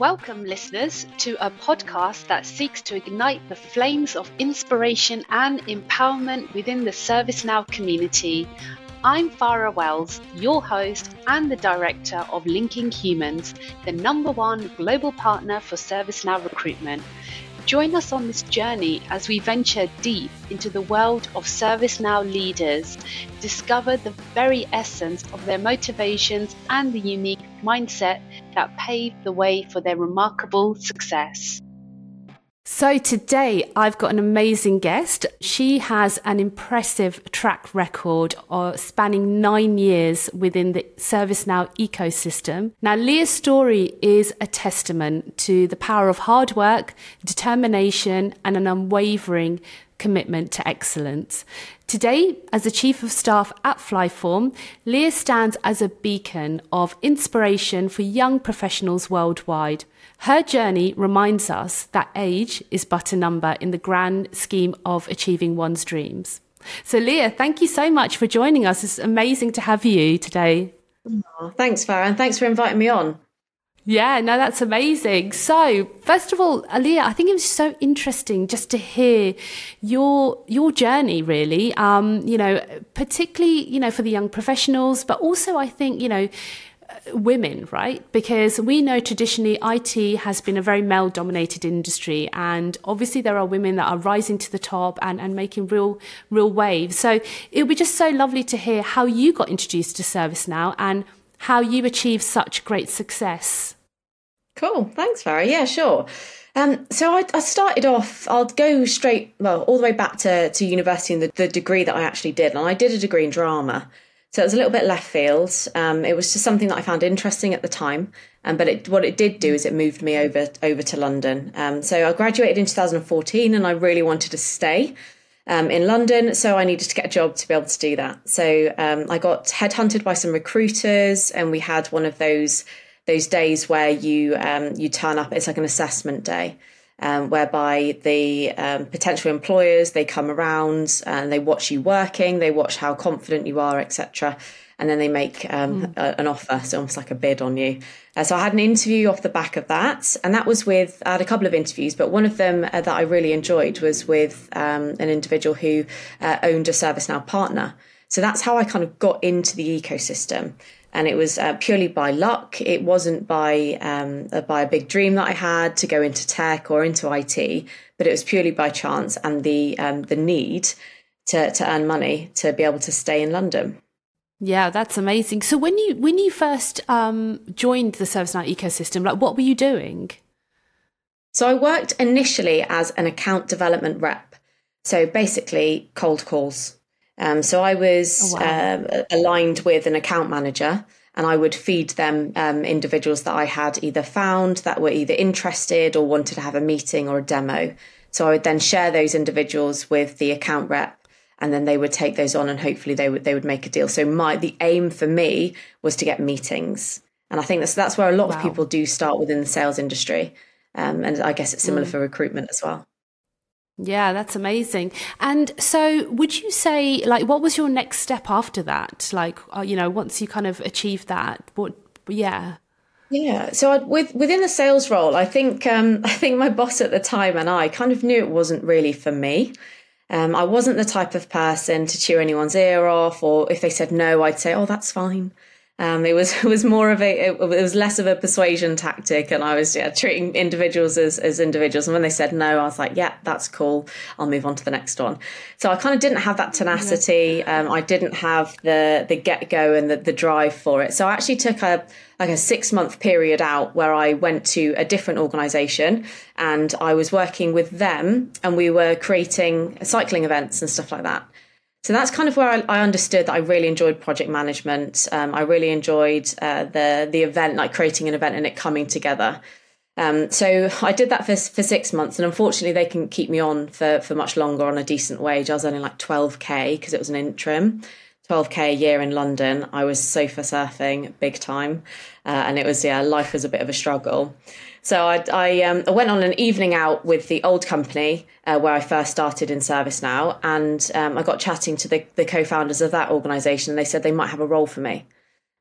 Welcome, listeners, to a podcast that seeks to ignite the flames of inspiration and empowerment within the ServiceNow community. I'm Farah Wells, your host and the director of Linking Humans, the number one global partner for ServiceNow recruitment. Join us on this journey as we venture deep into the world of ServiceNow leaders, discover the very essence of their motivations and the unique mindset that paved the way for their remarkable success. So, today I've got an amazing guest. She has an impressive track record of spanning nine years within the ServiceNow ecosystem. Now, Leah's story is a testament to the power of hard work, determination, and an unwavering commitment to excellence. Today, as the Chief of Staff at Flyform, Leah stands as a beacon of inspiration for young professionals worldwide. Her journey reminds us that age is but a number in the grand scheme of achieving one's dreams. So, Leah, thank you so much for joining us. It's amazing to have you today. Oh, thanks, Farah, and thanks for inviting me on. Yeah, no, that's amazing. So, first of all, Leah, I think it was so interesting just to hear your your journey, really. Um, you know, particularly you know for the young professionals, but also I think you know women, right? Because we know traditionally IT has been a very male dominated industry and obviously there are women that are rising to the top and, and making real real waves. So it would be just so lovely to hear how you got introduced to ServiceNow and how you achieved such great success. Cool. Thanks, Farah. Yeah, sure. Um, so I, I, started off, I'll go straight, well, all the way back to, to university and the, the degree that I actually did. And I did a degree in drama. So it was a little bit left field. Um, it was just something that I found interesting at the time. Um, but it, what it did do is it moved me over over to London. Um, so I graduated in 2014, and I really wanted to stay um, in London. So I needed to get a job to be able to do that. So um, I got headhunted by some recruiters, and we had one of those those days where you um, you turn up. It's like an assessment day um, whereby the um, potential employers they come around and they watch you working, they watch how confident you are, etc. And then they make um, mm. a, an offer, so almost like a bid on you. Uh, so I had an interview off the back of that, and that was with I had a couple of interviews, but one of them uh, that I really enjoyed was with um, an individual who uh, owned a ServiceNow partner. So that's how I kind of got into the ecosystem and it was uh, purely by luck. It wasn't by um, uh, by a big dream that I had to go into tech or into IT, but it was purely by chance and the um, the need to to earn money to be able to stay in London. Yeah, that's amazing. So when you when you first um, joined the ServiceNow ecosystem, like what were you doing? So I worked initially as an account development rep. So basically, cold calls um, so I was oh, wow. uh, aligned with an account manager and I would feed them um, individuals that I had either found that were either interested or wanted to have a meeting or a demo. So I would then share those individuals with the account rep and then they would take those on and hopefully they would they would make a deal. So my the aim for me was to get meetings. And I think that's that's where a lot wow. of people do start within the sales industry. Um, and I guess it's similar mm. for recruitment as well. Yeah, that's amazing. And so, would you say, like, what was your next step after that? Like, uh, you know, once you kind of achieved that, what, yeah. Yeah, so I, with within the sales role, I think um, I think my boss at the time and I kind of knew it wasn't really for me. Um, I wasn't the type of person to chew anyone's ear off, or if they said no, I'd say, "Oh, that's fine." Um, it was it was more of a it, was less of a persuasion tactic, and I was yeah, treating individuals as as individuals. And when they said no, I was like, yeah, that's cool. I'll move on to the next one. So I kind of didn't have that tenacity. Um, I didn't have the the get go and the, the drive for it. So I actually took a like a six month period out where I went to a different organization and I was working with them, and we were creating cycling events and stuff like that. So that's kind of where I, I, understood that I really enjoyed project management. Um, I really enjoyed uh, the the event, like creating an event and it coming together. Um, so I did that for for six months, and unfortunately, they couldn't keep me on for for much longer on a decent wage. I was earning like twelve k because it was an interim. 12k a year in London. I was sofa surfing big time, uh, and it was yeah, life was a bit of a struggle. So I, I, um, I, went on an evening out with the old company uh, where I first started in ServiceNow, and um, I got chatting to the, the co-founders of that organisation. and They said they might have a role for me,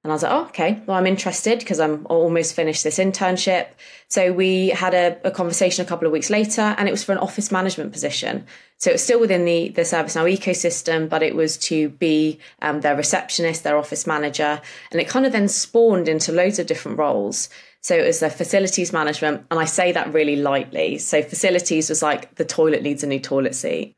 And I was like, oh, okay, well, I'm interested because I'm almost finished this internship. So we had a, a, conversation a couple of weeks later, and it was for an office management position. So it was still within the, the ServiceNow ecosystem, but it was to be um, their receptionist, their office manager. And it kind of then spawned into loads of different roles. So it was the facilities management, and I say that really lightly. So facilities was like the toilet needs a new toilet seat.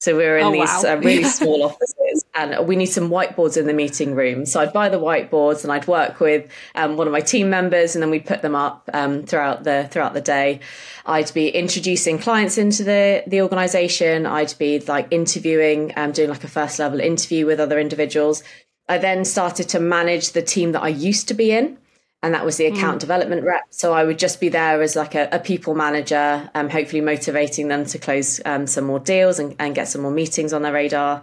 So we were in oh, these wow. uh, really small offices, and we need some whiteboards in the meeting room. So I'd buy the whiteboards, and I'd work with um, one of my team members, and then we'd put them up um, throughout the throughout the day. I'd be introducing clients into the the organisation. I'd be like interviewing, um, doing like a first level interview with other individuals. I then started to manage the team that I used to be in and that was the account mm. development rep. So I would just be there as like a, a people manager, um, hopefully motivating them to close um, some more deals and, and, get some more meetings on their radar.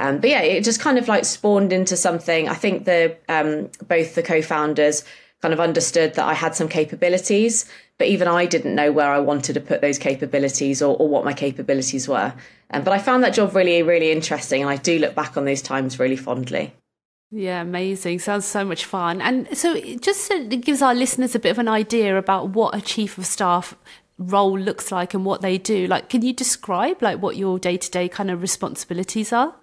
Um, but yeah, it just kind of like spawned into something. I think the um, both the co-founders kind of understood that I had some capabilities, but even I didn't know where I wanted to put those capabilities or, or what my capabilities were. Um, but I found that job really, really interesting, and I do look back on those times really fondly. Yeah, amazing. Sounds so much fun. And so, just so it gives our listeners a bit of an idea about what a chief of staff role looks like and what they do. Like, can you describe like what your day to day kind of responsibilities are?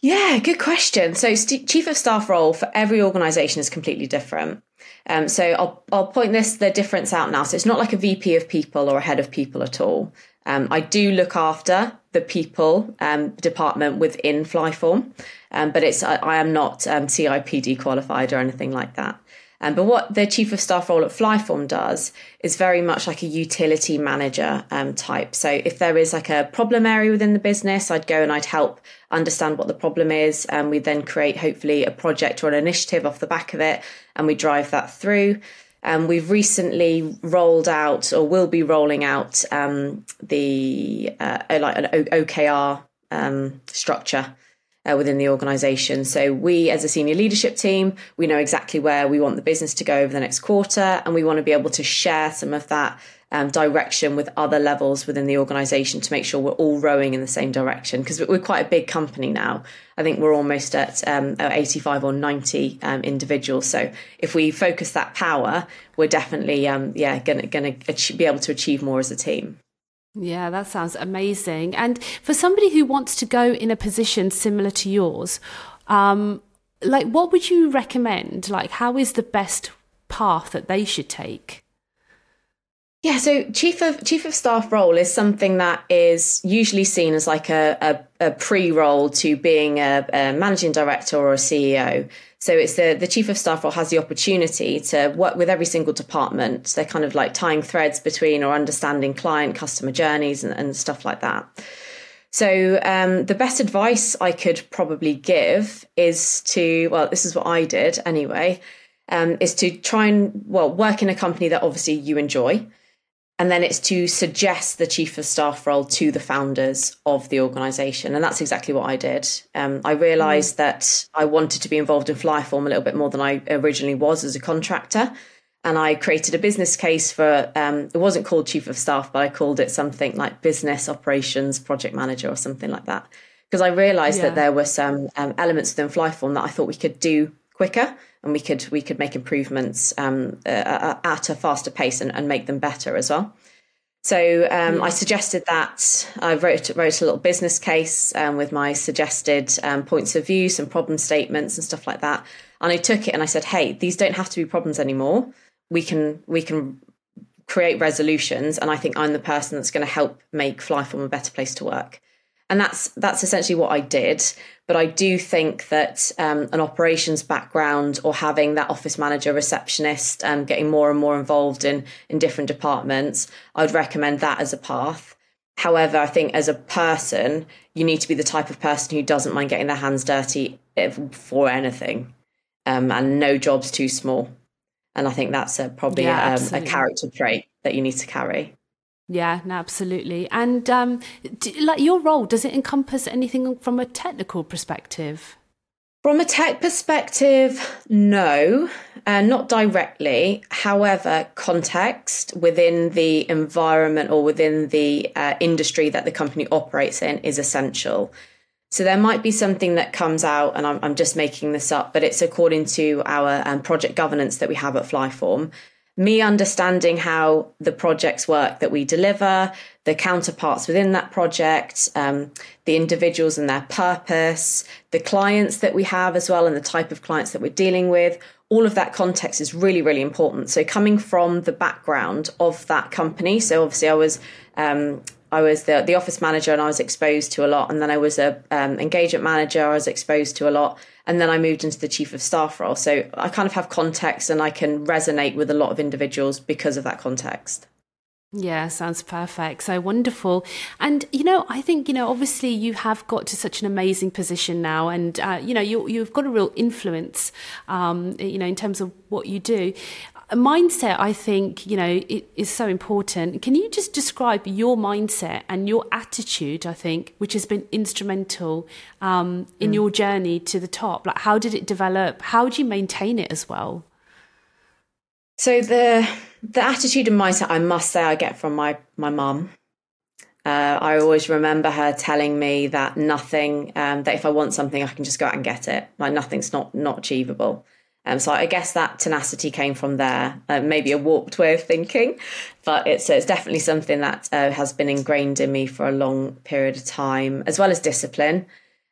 Yeah, good question. So, st- chief of staff role for every organisation is completely different. Um, so, I'll I'll point this the difference out now. So, it's not like a VP of people or a head of people at all. Um, I do look after the people um, department within Flyform, um, but it's I, I am not um, CIPD qualified or anything like that. Um, but what the chief of staff role at Flyform does is very much like a utility manager um, type. So if there is like a problem area within the business, I'd go and I'd help understand what the problem is, and we then create hopefully a project or an initiative off the back of it, and we drive that through. Um, we've recently rolled out, or will be rolling out, um, the uh, like an OKR um, structure uh, within the organisation. So we, as a senior leadership team, we know exactly where we want the business to go over the next quarter, and we want to be able to share some of that um, direction with other levels within the organisation to make sure we're all rowing in the same direction because we're quite a big company now. I think we're almost at um, 85 or 90 um, individuals. So if we focus that power, we're definitely um, yeah going to be able to achieve more as a team. Yeah, that sounds amazing. And for somebody who wants to go in a position similar to yours, um, like what would you recommend? Like, how is the best path that they should take? Yeah, so chief of chief of staff role is something that is usually seen as like a, a, a pre-role to being a, a, managing director or a CEO. So it's the the chief of staff role has the opportunity to work with every single department. They're kind of like tying threads between or understanding client customer journeys and, and stuff like that. So um, the best advice I could probably give is to well, this is what I did anyway, um, is to try and well work in a company that obviously you enjoy and then it's to suggest the chief of staff role to the founders of the organization and that's exactly what i did um, i realized mm. that i wanted to be involved in flyform a little bit more than i originally was as a contractor and i created a business case for um, it wasn't called chief of staff but i called it something like business operations project manager or something like that because i realized yeah. that there were some um, elements within flyform that i thought we could do quicker and we could we could make improvements um, uh, at a faster pace and, and, make them better as well. So um, I suggested that I wrote wrote a little business case um, with my suggested um, points of view, some problem statements and stuff like that. And I took it and I said, "Hey, these don't have to be problems anymore. We can we can create resolutions, and I think I'm the person that's going to help make Flyform a better place to work." And that's that's essentially what I did. But I do think that um, an operations background or having that office manager, receptionist, um, getting more and more involved in in different departments, I'd recommend that as a path. However, I think as a person, you need to be the type of person who doesn't mind getting their hands dirty for anything, um, and no job's too small. And I think that's a, probably yeah, um, a character trait that you need to carry. Yeah, no, absolutely. And um, do, like your role, does it encompass anything from a technical perspective? From a tech perspective, no, uh, not directly. However, context within the environment or within the uh, industry that the company operates in is essential. So there might be something that comes out, and I'm, I'm just making this up, but it's according to our um, project governance that we have at Flyform. Me understanding how the projects work that we deliver, the counterparts within that project, um, the individuals and their purpose, the clients that we have as well, and the type of clients that we're dealing with. All of that context is really, really important. So, coming from the background of that company, so obviously I was um, I was the, the office manager and I was exposed to a lot. And then I was a um, engagement manager, I was exposed to a lot. And then I moved into the chief of staff role. So I kind of have context and I can resonate with a lot of individuals because of that context. Yeah, sounds perfect. So wonderful. And, you know, I think, you know, obviously you have got to such an amazing position now and, uh, you know, you, you've got a real influence, um, you know, in terms of what you do mindset, I think, you know, it is so important. Can you just describe your mindset and your attitude, I think, which has been instrumental um, in mm. your journey to the top? Like, how did it develop? How do you maintain it as well? So the the attitude and mindset, I must say, I get from my my mum. Uh, I always remember her telling me that nothing, um, that if I want something, I can just go out and get it. Like nothing's not not achievable. Um, so I guess that tenacity came from there, uh, maybe a warped way of thinking, but it's, it's definitely something that uh, has been ingrained in me for a long period of time, as well as discipline.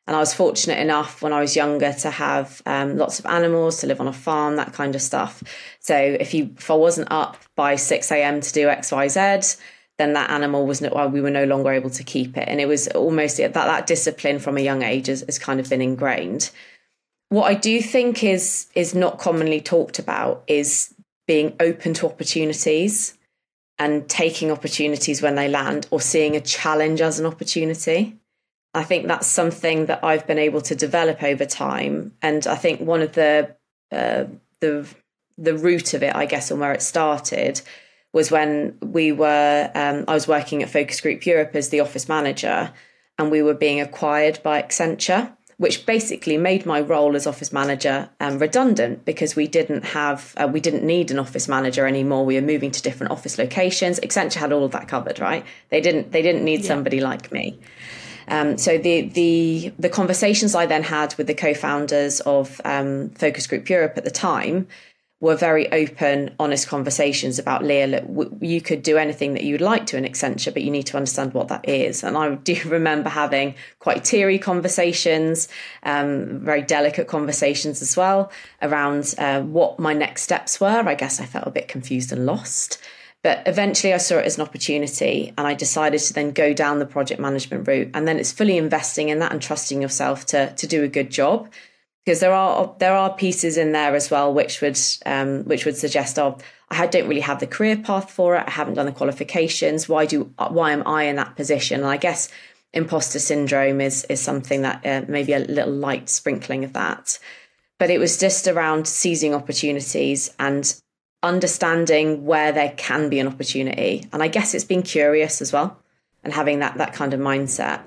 And I was fortunate enough when I was younger to have um, lots of animals, to live on a farm, that kind of stuff. So if you if I wasn't up by six a.m. to do X, Y, Z, then that animal was no, well, we were no longer able to keep it, and it was almost that that discipline from a young age has, has kind of been ingrained. What I do think is is not commonly talked about is being open to opportunities and taking opportunities when they land or seeing a challenge as an opportunity. I think that's something that I've been able to develop over time, and I think one of the uh, the the root of it, I guess, and where it started was when we were um, I was working at Focus Group Europe as the office manager, and we were being acquired by Accenture which basically made my role as office manager um, redundant because we didn't have uh, we didn't need an office manager anymore. We were moving to different office locations. Accenture had all of that covered right? They didn't they didn't need yeah. somebody like me. Um, so the the the conversations I then had with the co-founders of um, Focus Group Europe at the time were very open, honest conversations about Leah. Look, you could do anything that you'd like to in Accenture, but you need to understand what that is. And I do remember having quite teary conversations, um, very delicate conversations as well around uh, what my next steps were. I guess I felt a bit confused and lost. But eventually I saw it as an opportunity and I decided to then go down the project management route. And then it's fully investing in that and trusting yourself to, to do a good job because there are there are pieces in there as well which would um, which would suggest oh I don't really have the career path for it. I haven't done the qualifications. Why do why am I in that position? And I guess imposter syndrome is is something that uh, maybe a little light sprinkling of that. But it was just around seizing opportunities and understanding where there can be an opportunity. And I guess it's being curious as well and having that that kind of mindset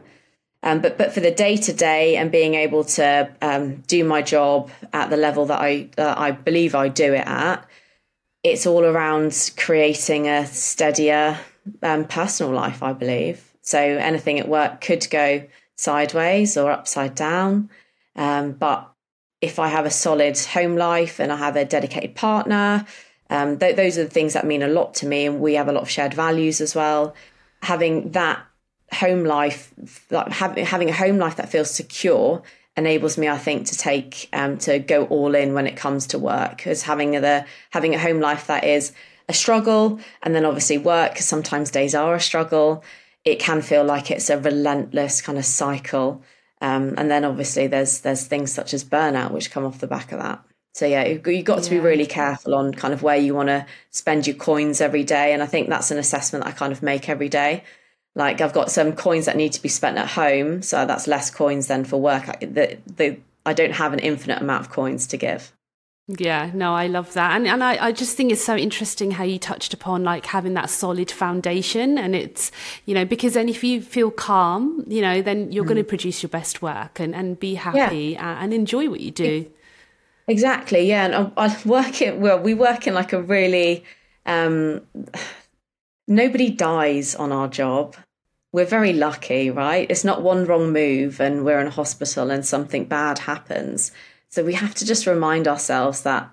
um, but but for the day to day and being able to um, do my job at the level that I uh, I believe I do it at, it's all around creating a steadier um, personal life. I believe so. Anything at work could go sideways or upside down, um, but if I have a solid home life and I have a dedicated partner, um, th- those are the things that mean a lot to me, and we have a lot of shared values as well. Having that home life, like having having a home life that feels secure, enables me, I think, to take um, to go all in when it comes to work. Because having the having a home life that is a struggle, and then obviously work, because sometimes days are a struggle. It can feel like it's a relentless kind of cycle. Um, and then obviously there's there's things such as burnout which come off the back of that. So yeah, you have got to be really careful on kind of where you want to spend your coins every day, and I think that's an assessment I kind of make every day. Like I've got some coins that need to be spent at home, so that's less coins than for work. I, the, the, I don't have an infinite amount of coins to give. Yeah, no, I love that. And and I, I just think it's so interesting how you touched upon like having that solid foundation and it's, you know, because then if you feel calm, you know, then you're mm. going to produce your best work and, and be happy yeah. and, enjoy what you do. Exactly. Yeah. And I, I work in, well, we work in like a really, um, nobody dies on our job we're very lucky, right? It's not one wrong move and we're in a hospital and something bad happens. So we have to just remind ourselves that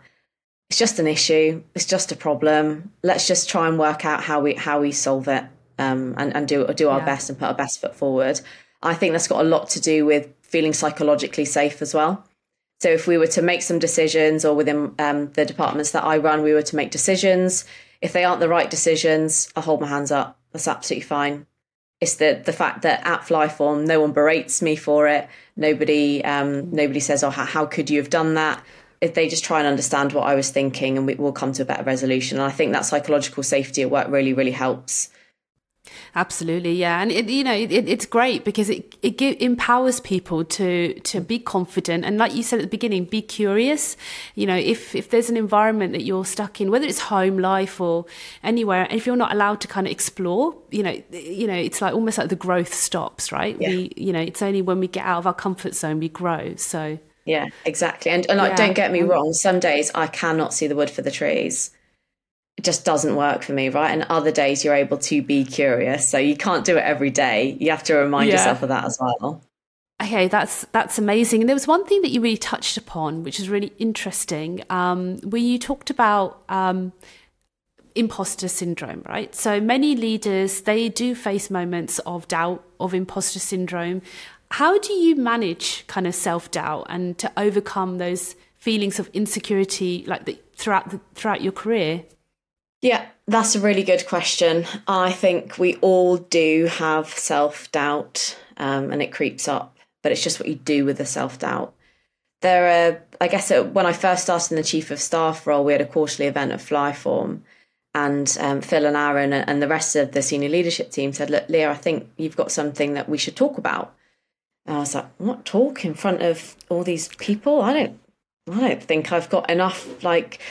it's just an issue, it's just a problem. Let's just try and work out how we how we solve it um, and, and do do our yeah. best and put our best foot forward. I think that's got a lot to do with feeling psychologically safe as well. So if we were to make some decisions, or within um, the departments that I run, we were to make decisions. If they aren't the right decisions, I hold my hands up. That's absolutely fine. It's the the fact that at Flyform, no one berates me for it. Nobody um, nobody says, "Oh, how, how could you have done that?" If they just try and understand what I was thinking, and we will come to a better resolution. And I think that psychological safety at work really really helps. Absolutely, yeah, and it, you know it, it's great because it it give, empowers people to to be confident and, like you said at the beginning, be curious. You know, if if there's an environment that you're stuck in, whether it's home life or anywhere, if you're not allowed to kind of explore, you know, you know, it's like almost like the growth stops, right? Yeah. We, you know, it's only when we get out of our comfort zone we grow. So yeah, exactly. And, and like, yeah. don't get me mm. wrong, some days I cannot see the wood for the trees it just doesn't work for me, right? And other days you're able to be curious. So you can't do it every day. You have to remind yeah. yourself of that as well. Okay, that's that's amazing. And there was one thing that you really touched upon, which is really interesting, um, where you talked about um, imposter syndrome, right? So many leaders they do face moments of doubt, of imposter syndrome. How do you manage kind of self doubt and to overcome those feelings of insecurity, like the, throughout the, throughout your career? Yeah, that's a really good question. I think we all do have self doubt um, and it creeps up, but it's just what you do with the self doubt. There are, I guess, uh, when I first started in the chief of staff role, we had a quarterly event at Flyform, and um, Phil and Aaron and the rest of the senior leadership team said, "Look, Leah, I think you've got something that we should talk about." And I was like, "What talk in front of all these people? I don't, I don't think I've got enough like."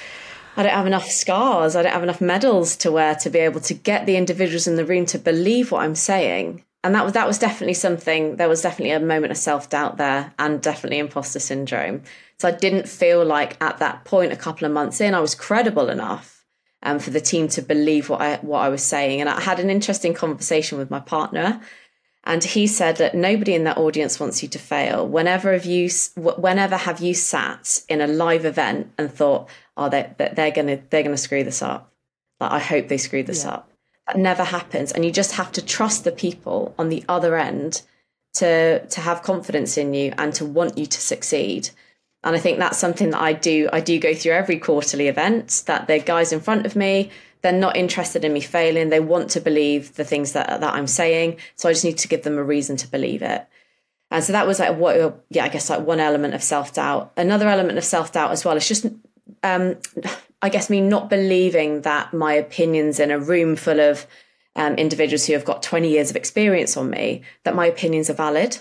I don't have enough scars. I don't have enough medals to wear to be able to get the individuals in the room to believe what I'm saying. And that was that was definitely something. There was definitely a moment of self doubt there, and definitely imposter syndrome. So I didn't feel like at that point, a couple of months in, I was credible enough um, for the team to believe what I what I was saying. And I had an interesting conversation with my partner, and he said that nobody in that audience wants you to fail. Whenever have you, whenever have you sat in a live event and thought, oh, they, they're gonna they're gonna screw this up. Like I hope they screw this yeah. up. That never happens, and you just have to trust the people on the other end to to have confidence in you and to want you to succeed. And I think that's something that I do. I do go through every quarterly event. That the guys in front of me, they're not interested in me failing. They want to believe the things that that I'm saying. So I just need to give them a reason to believe it. And so that was like what, yeah, I guess like one element of self doubt. Another element of self doubt as well is just um, I guess me not believing that my opinions in a room full of um, individuals who have got 20 years of experience on me, that my opinions are valid.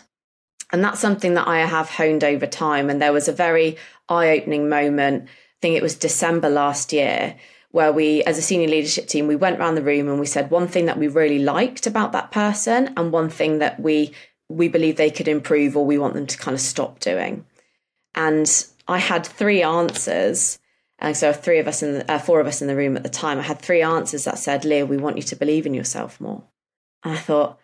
And that's something that I have honed over time. And there was a very eye opening moment, I think it was December last year, where we, as a senior leadership team, we went around the room and we said one thing that we really liked about that person and one thing that we we believe they could improve or we want them to kind of stop doing. And I had three answers and so three of us in the, uh, four of us in the room at the time, I had three answers that said, Leah, we want you to believe in yourself more. And I thought,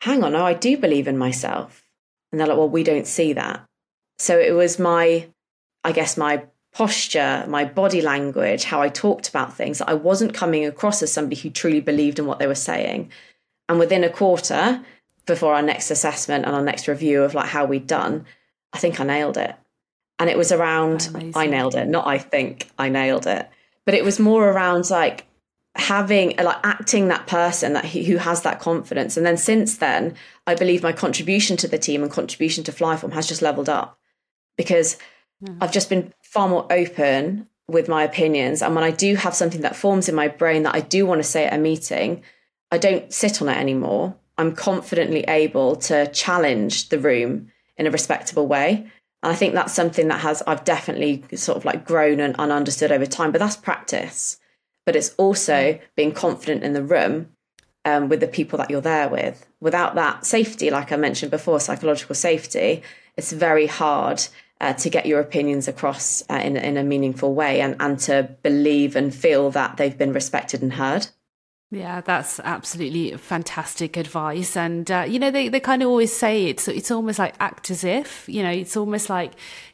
hang on, no, I do believe in myself. And they're like, well, we don't see that. So it was my, I guess, my posture, my body language, how I talked about things. I wasn't coming across as somebody who truly believed in what they were saying. And within a quarter, before our next assessment and our next review of like how we'd done, I think I nailed it and it was around I nailed it, not I think I nailed it, but it was more around like having like acting that person that he, who has that confidence. And then since then, I believe my contribution to the team and contribution to Flyform has just leveled up because mm. I've just been far more open with my opinions. And when I do have something that forms in my brain that I do want to say at a meeting, I don't sit on it anymore. I'm confidently able to challenge the room in a respectable way. And I think that's something that has I've definitely sort of like grown and, and understood over time. But that's practice. But it's also being confident in the room um, with the people that you're there with. Without that safety, like I mentioned before, psychological safety, it's very hard uh, to get your opinions across uh, in, in a meaningful way and, and to believe and feel that they've been respected and heard. Yeah, that's absolutely fantastic advice. And, uh, you know, they, they kind of always say it's, it's almost like act as if, you know, it's almost like,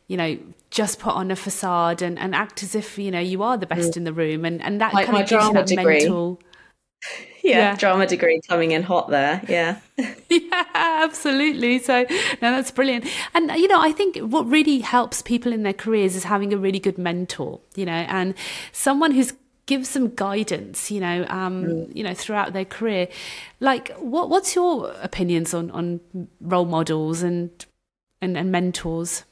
you know, just put on a facade and, and act as if, you know, you are the best mm. in the room. And, and that like kind of gives you that degree. mental. Yeah, yeah, drama degree coming in hot there. Yeah. yeah, absolutely. So, no, that's brilliant. And, you know, I think what really helps people in their careers is having a really good mentor, you know, and someone who's give some guidance, you know, um, mm. you know, throughout their career. Like, what what's your opinions on on role models and and, and mentors?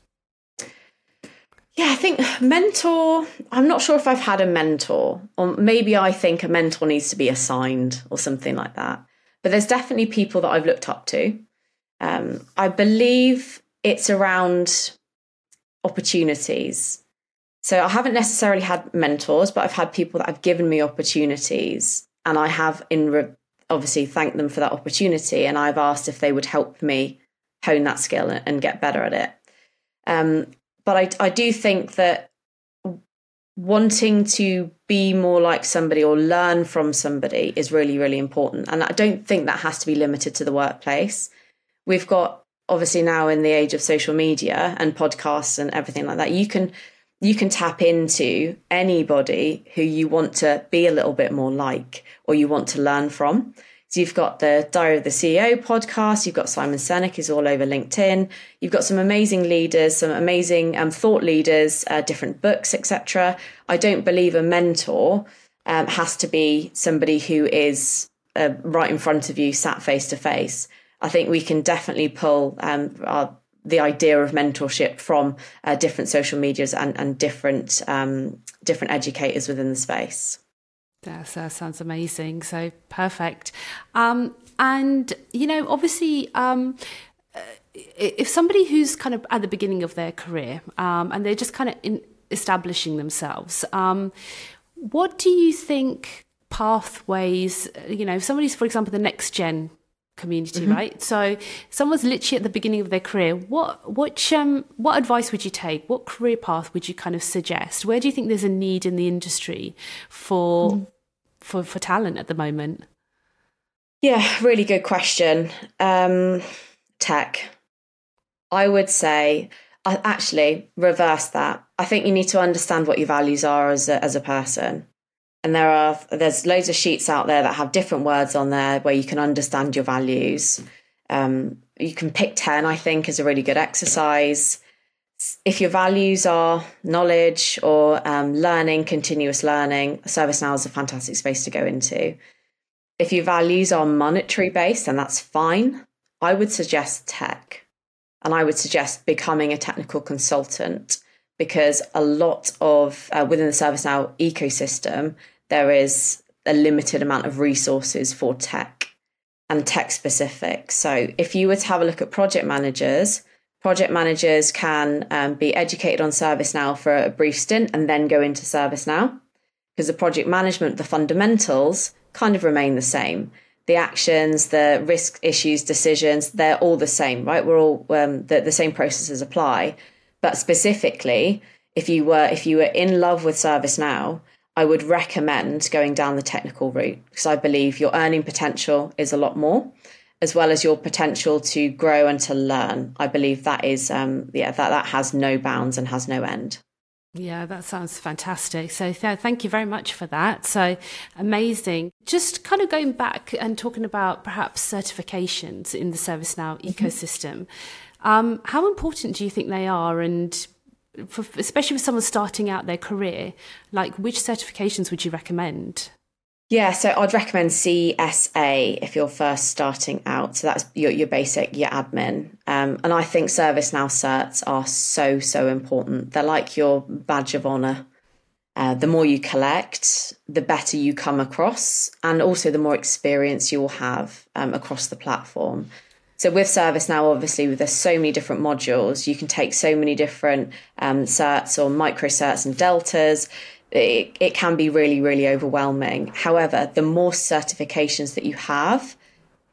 Yeah, I think mentor. I'm not sure if I've had a mentor, or maybe I think a mentor needs to be assigned or something like that. But there's definitely people that I've looked up to. Um, I believe it's around opportunities. So I haven't necessarily had mentors, but I've had people that have given me opportunities, and I have in re- obviously thanked them for that opportunity, and I've asked if they would help me hone that skill and, get better at it. Um, but I, I do think that wanting to be more like somebody or learn from somebody is really really important, and I don't think that has to be limited to the workplace. We've got obviously now in the age of social media and podcasts and everything like that, you can you can tap into anybody who you want to be a little bit more like or you want to learn from. So you've got the Diary of the CEO podcast, you've got Simon Sinek is all over LinkedIn, you've got some amazing leaders, some amazing um, thought leaders, uh, different books, etc. I don't believe a mentor um, has to be somebody who is uh, right in front of you, sat face to face. I think we can definitely pull um, our the idea of mentorship from uh, different social medias and, and different um, different educators within the space. That, that sounds amazing. So perfect. Um, and you know, obviously, um, if somebody who's kind of at the beginning of their career um, and they're just kind of in establishing themselves, um, what do you think? pathways you know if somebody's for example the next gen community, mm-hmm. right? So someone's literally at the beginning of their career. What what um what advice would you take? What career path would you kind of suggest? Where do you think there's a need in the industry for mm. for for talent at the moment? Yeah, really good question. Um, tech. I would say, I actually reverse that. I think you need to understand what your values are as a, as a person and there are there's loads of sheets out there that have different words on there where you can understand your values. Um, you can pick 10 i think is a really good exercise. If your values are knowledge or um, learning continuous learning servicenow is a fantastic space to go into. If your values are monetary based then that's fine. I would suggest tech. And i would suggest becoming a technical consultant because a lot of uh, within the ServiceNow ecosystem, there is a limited amount of resources for tech and tech specific. So if you were to have a look at project managers, project managers can um, be educated on ServiceNow for a brief stint and then go into ServiceNow because the project management, the fundamentals kind of remain the same. The actions, the risk issues, decisions, they're all the same, right? We're all, um, the, the same processes apply but specifically, if you were if you were in love with ServiceNow, I would recommend going down the technical route because I believe your earning potential is a lot more, as well as your potential to grow and to learn. I believe that is um, yeah that that has no bounds and has no end. Yeah, that sounds fantastic. So, th- thank you very much for that. So, amazing. Just kind of going back and talking about perhaps certifications in the ServiceNow mm-hmm. ecosystem. Um, how important do you think they are? And for, especially for someone starting out their career, like which certifications would you recommend? Yeah, so I'd recommend CSA if you're first starting out. So that's your, your basic, your admin. Um, and I think ServiceNow certs are so, so important. They're like your badge of honor. Uh, the more you collect, the better you come across, and also the more experience you'll have um, across the platform. So with ServiceNow, obviously, there's so many different modules. You can take so many different um, certs or micro certs and deltas. It, it can be really, really overwhelming. However, the more certifications that you have,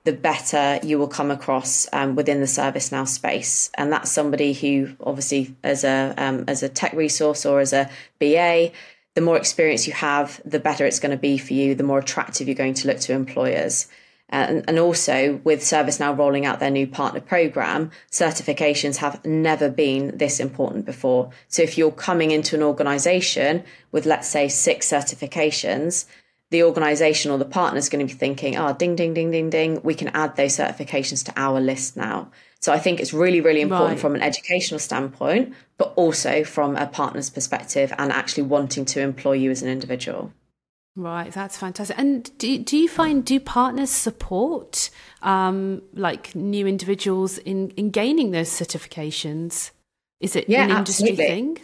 the better you will come across um, within the ServiceNow space. And that's somebody who, obviously, as a um, as a tech resource or as a BA, the more experience you have, the better it's going to be for you, the more attractive you're going to look to employers. Uh, and, and also with ServiceNow rolling out their new partner program, certifications have never been this important before. So if you're coming into an organization with, let's say, six certifications, the organization or the partner is going to be thinking, oh, ding, ding, ding, ding, ding, we can add those certifications to our list now. So I think it's really, really important right. from an educational standpoint, but also from a partner's perspective and actually wanting to employ you as an individual. Right, that's fantastic. And do do you find do partners support um, like new individuals in in gaining those certifications? Is it yeah, an industry absolutely. thing?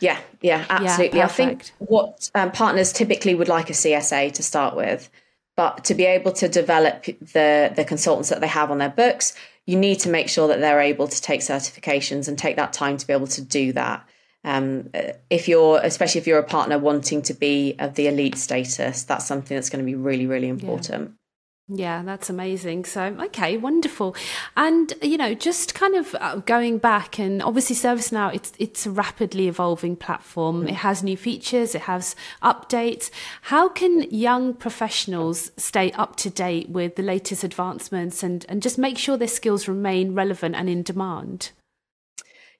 Yeah, yeah, absolutely. Yeah, I think what um, partners typically would like a CSA to start with, but to be able to develop the the consultants that they have on their books, you need to make sure that they're able to take certifications and take that time to be able to do that um, if you're especially if you're a partner wanting to be of the elite status that's something that's going to be really really important yeah, that's amazing. So, okay, wonderful. And you know, just kind of uh, going back, and obviously, ServiceNow it's it's a rapidly evolving platform. Mm. It has new features, it has updates. How can young professionals stay up to date with the latest advancements and and just make sure their skills remain relevant and in demand?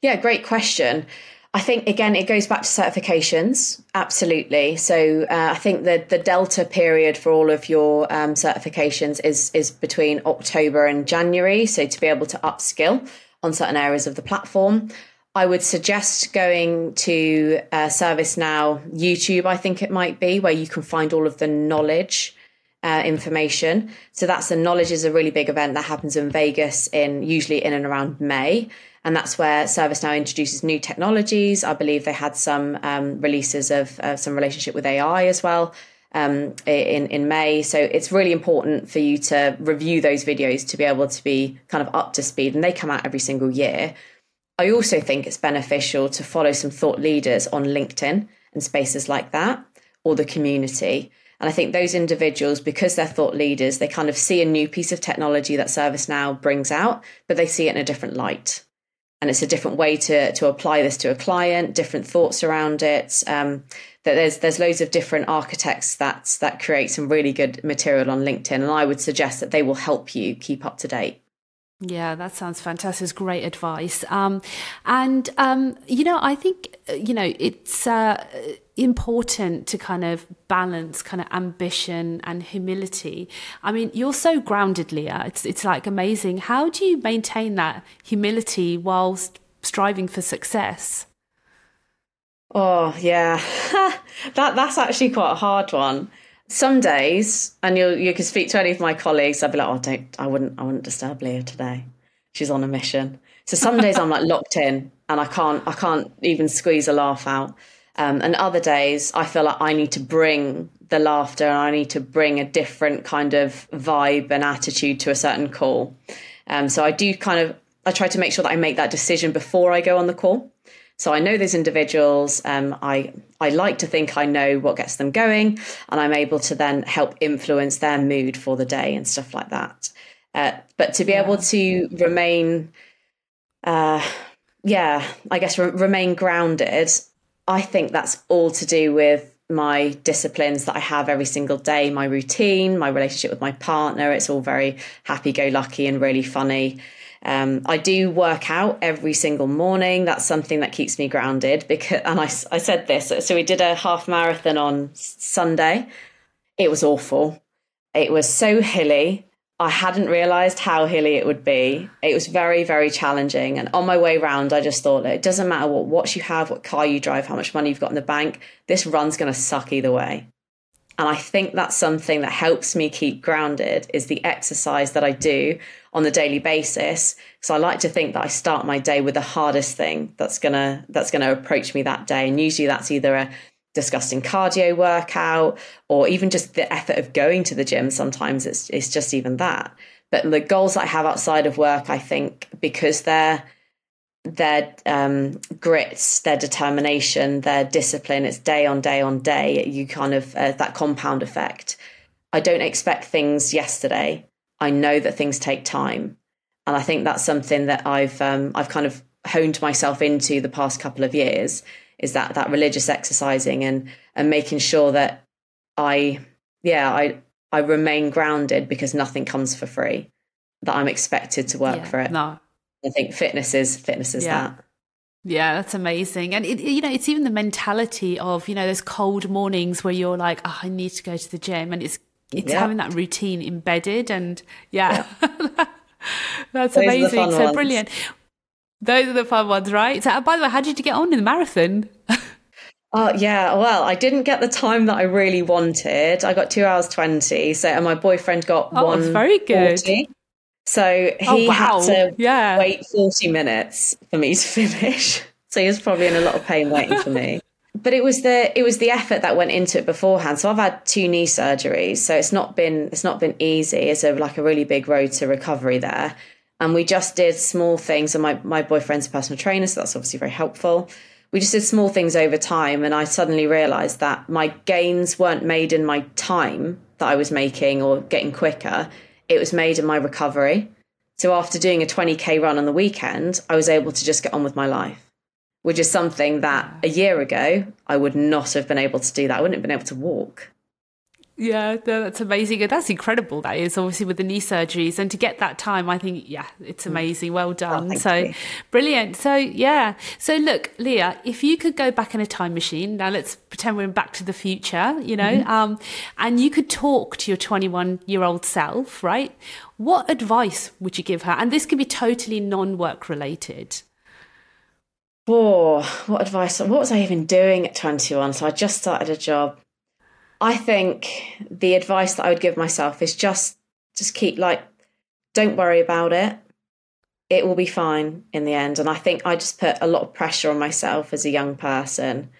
Yeah, great question. I think again it goes back to certifications, absolutely. So uh, I think the the delta period for all of your um, certifications is is between October and January. So to be able to upskill on certain areas of the platform, I would suggest going to uh, ServiceNow YouTube. I think it might be where you can find all of the knowledge. Uh, information. So that's the knowledge is a really big event that happens in Vegas in usually in and around May. And that's where ServiceNow introduces new technologies. I believe they had some um, releases of uh, some relationship with AI as well um, in, in May. So it's really important for you to review those videos to be able to be kind of up to speed. And they come out every single year. I also think it's beneficial to follow some thought leaders on LinkedIn and spaces like that or the community. And I think those individuals, because they're thought leaders, they kind of see a new piece of technology that ServiceNow brings out, but they see it in a different light and it's a different way to to apply this to a client, different thoughts around it. Um, that there's there's loads of different architects that that create some really good material on LinkedIn, and I would suggest that they will help you keep up to date. Yeah, that sounds fantastic. It's great advice. Um, and, um, you know, I think, uh, you know, it's uh, important to kind of balance kind of ambition and humility. I mean, you're so grounded, Leah. It's, it's like amazing. How do you maintain that humility whilst striving for success? Oh, yeah. that, that's actually quite a hard one some days, and you you can speak to any of my colleagues, I'd be like, oh, don't, I wouldn't, I wouldn't disturb Leah today. She's on a mission. So some days I'm like locked in, and I can't, I can't even squeeze a laugh out. Um, and other days I feel like I need to bring the laughter, and I need to bring a different kind of vibe and attitude to a certain call. Um, so I do kind of, I try to make sure that I make that decision before I go on the call. So I know those individuals. Um, I I like to think I know what gets them going, and I'm able to then help influence their mood for the day and stuff like that. Uh, but to be yeah. able to remain, uh, yeah, I guess re- remain grounded. I think that's all to do with my disciplines that I have every single day, my routine, my relationship with my partner. It's all very happy go lucky and really funny. Um, I do work out every single morning. That's something that keeps me grounded. Because, and I, I said this. So we did a half marathon on Sunday. It was awful. It was so hilly. I hadn't realised how hilly it would be. It was very, very challenging. And on my way round, I just thought it doesn't matter what watch you have, what car you drive, how much money you've got in the bank. This run's going to suck either way. And I think that's something that helps me keep grounded is the exercise that I do on the daily basis. So I like to think that I start my day with the hardest thing that's gonna that's gonna approach me that day. And usually that's either a disgusting cardio workout or even just the effort of going to the gym. Sometimes it's it's just even that. But the goals I have outside of work, I think, because they're their um, grits, their determination, their discipline. It's day on day on day. You kind of uh, that compound effect. I don't expect things yesterday. I know that things take time, and I think that's something that I've um, I've kind of honed myself into the past couple of years. Is that that religious exercising and and making sure that I yeah I I remain grounded because nothing comes for free that I'm expected to work Yeah, for it. No. I think fitness is fitness is Yeah. that. Yeah, that's amazing. And it, you know, it's even the mentality of, you know, those cold mornings where you're like, oh, I need to go to the gym and it's it's Yeah. having that routine embedded and yeah. that's Those amazing. So ones. brilliant. Those are the fun ones, right? So by the way, how did you get on in the marathon? Oh yeah, well, I didn't get the time that I really wanted. I got two hours twenty, so and my boyfriend got Oh, one very good. So oh, he Oh, wow. had to Yeah. wait forty minutes for me to finish. So he was probably in a lot of pain waiting for me. But it was the it was the effort that went into it beforehand. So I've had two knee surgeries, so it's not been it's not been easy. It's a, like a really big road to recovery there. And we just did small things. And my my boyfriend's a personal trainer, so that's obviously very helpful. We just did small things over time and i suddenly realized that my gains weren't made in my time that i was making or getting quicker. It was made in my recovery. So after doing a 20k run on the weekend i was able to just get on with my life which is something that a year ago i would not have been able to do that. I wouldn't have been able to walk Yeah, no, that's amazing. That's incredible. That is obviously with the knee surgeries, and to get that time, I think, yeah, it's amazing. Well done. Mm. Oh, so you. brilliant. So yeah. So look, Leah, if you could go back in a time machine, now let's pretend we're in Back to the Future, you know, Mm-hmm. um, and you could talk to your 21 year old self, right? What advice would you give her? And this can be totally non-work related. Oh, what advice? What was I even doing at 21? So I just started a job. I think the advice that I would give myself is just just keep like don't worry about it. It will be fine in the end. And I think I just put a lot of pressure on myself as a young person.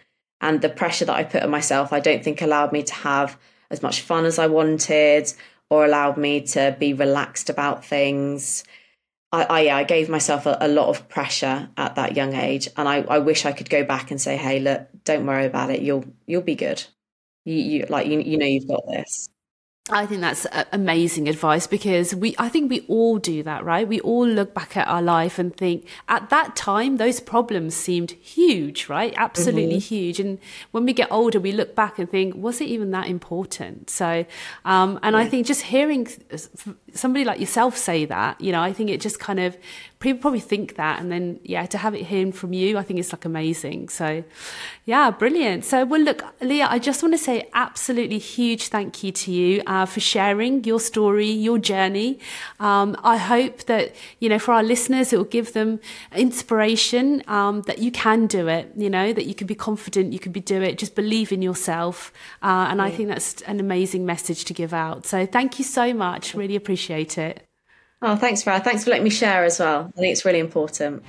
And the pressure that I put on myself, I don't think allowed me to have as much fun as I wanted or allowed me to be relaxed about things. I, I, yeah, I gave myself a, a lot of pressure at that young age, and I, I wish I could go back and say, "Hey, look, don't worry about it. You'll you'll be good. You, you like you you know you've got this." I think that's amazing advice because we, I think we all do that, right? We all look back at our life and think at that time, those problems seemed huge, right? Absolutely huge. And when we get older, we look back and think, was it even that important? So, um, and I think just hearing somebody like yourself say that, you know, I think it just kind of, people probably think that. And then, yeah, to have it heard from you, I think it's like amazing. So, yeah, brilliant. So, well, look, Leah, I just want to say absolutely huge thank you to you uh, for sharing your story, your journey. Um, I hope that, you know, for our listeners, it will give them inspiration um, that you can do it, you know, that you can be confident, you can be do it, just believe in yourself. Uh, and I think that's an amazing message to give out. So, thank you so much. Really appreciate it. Oh, thanks, Farah. Thanks for letting me share as well. I think it's really important.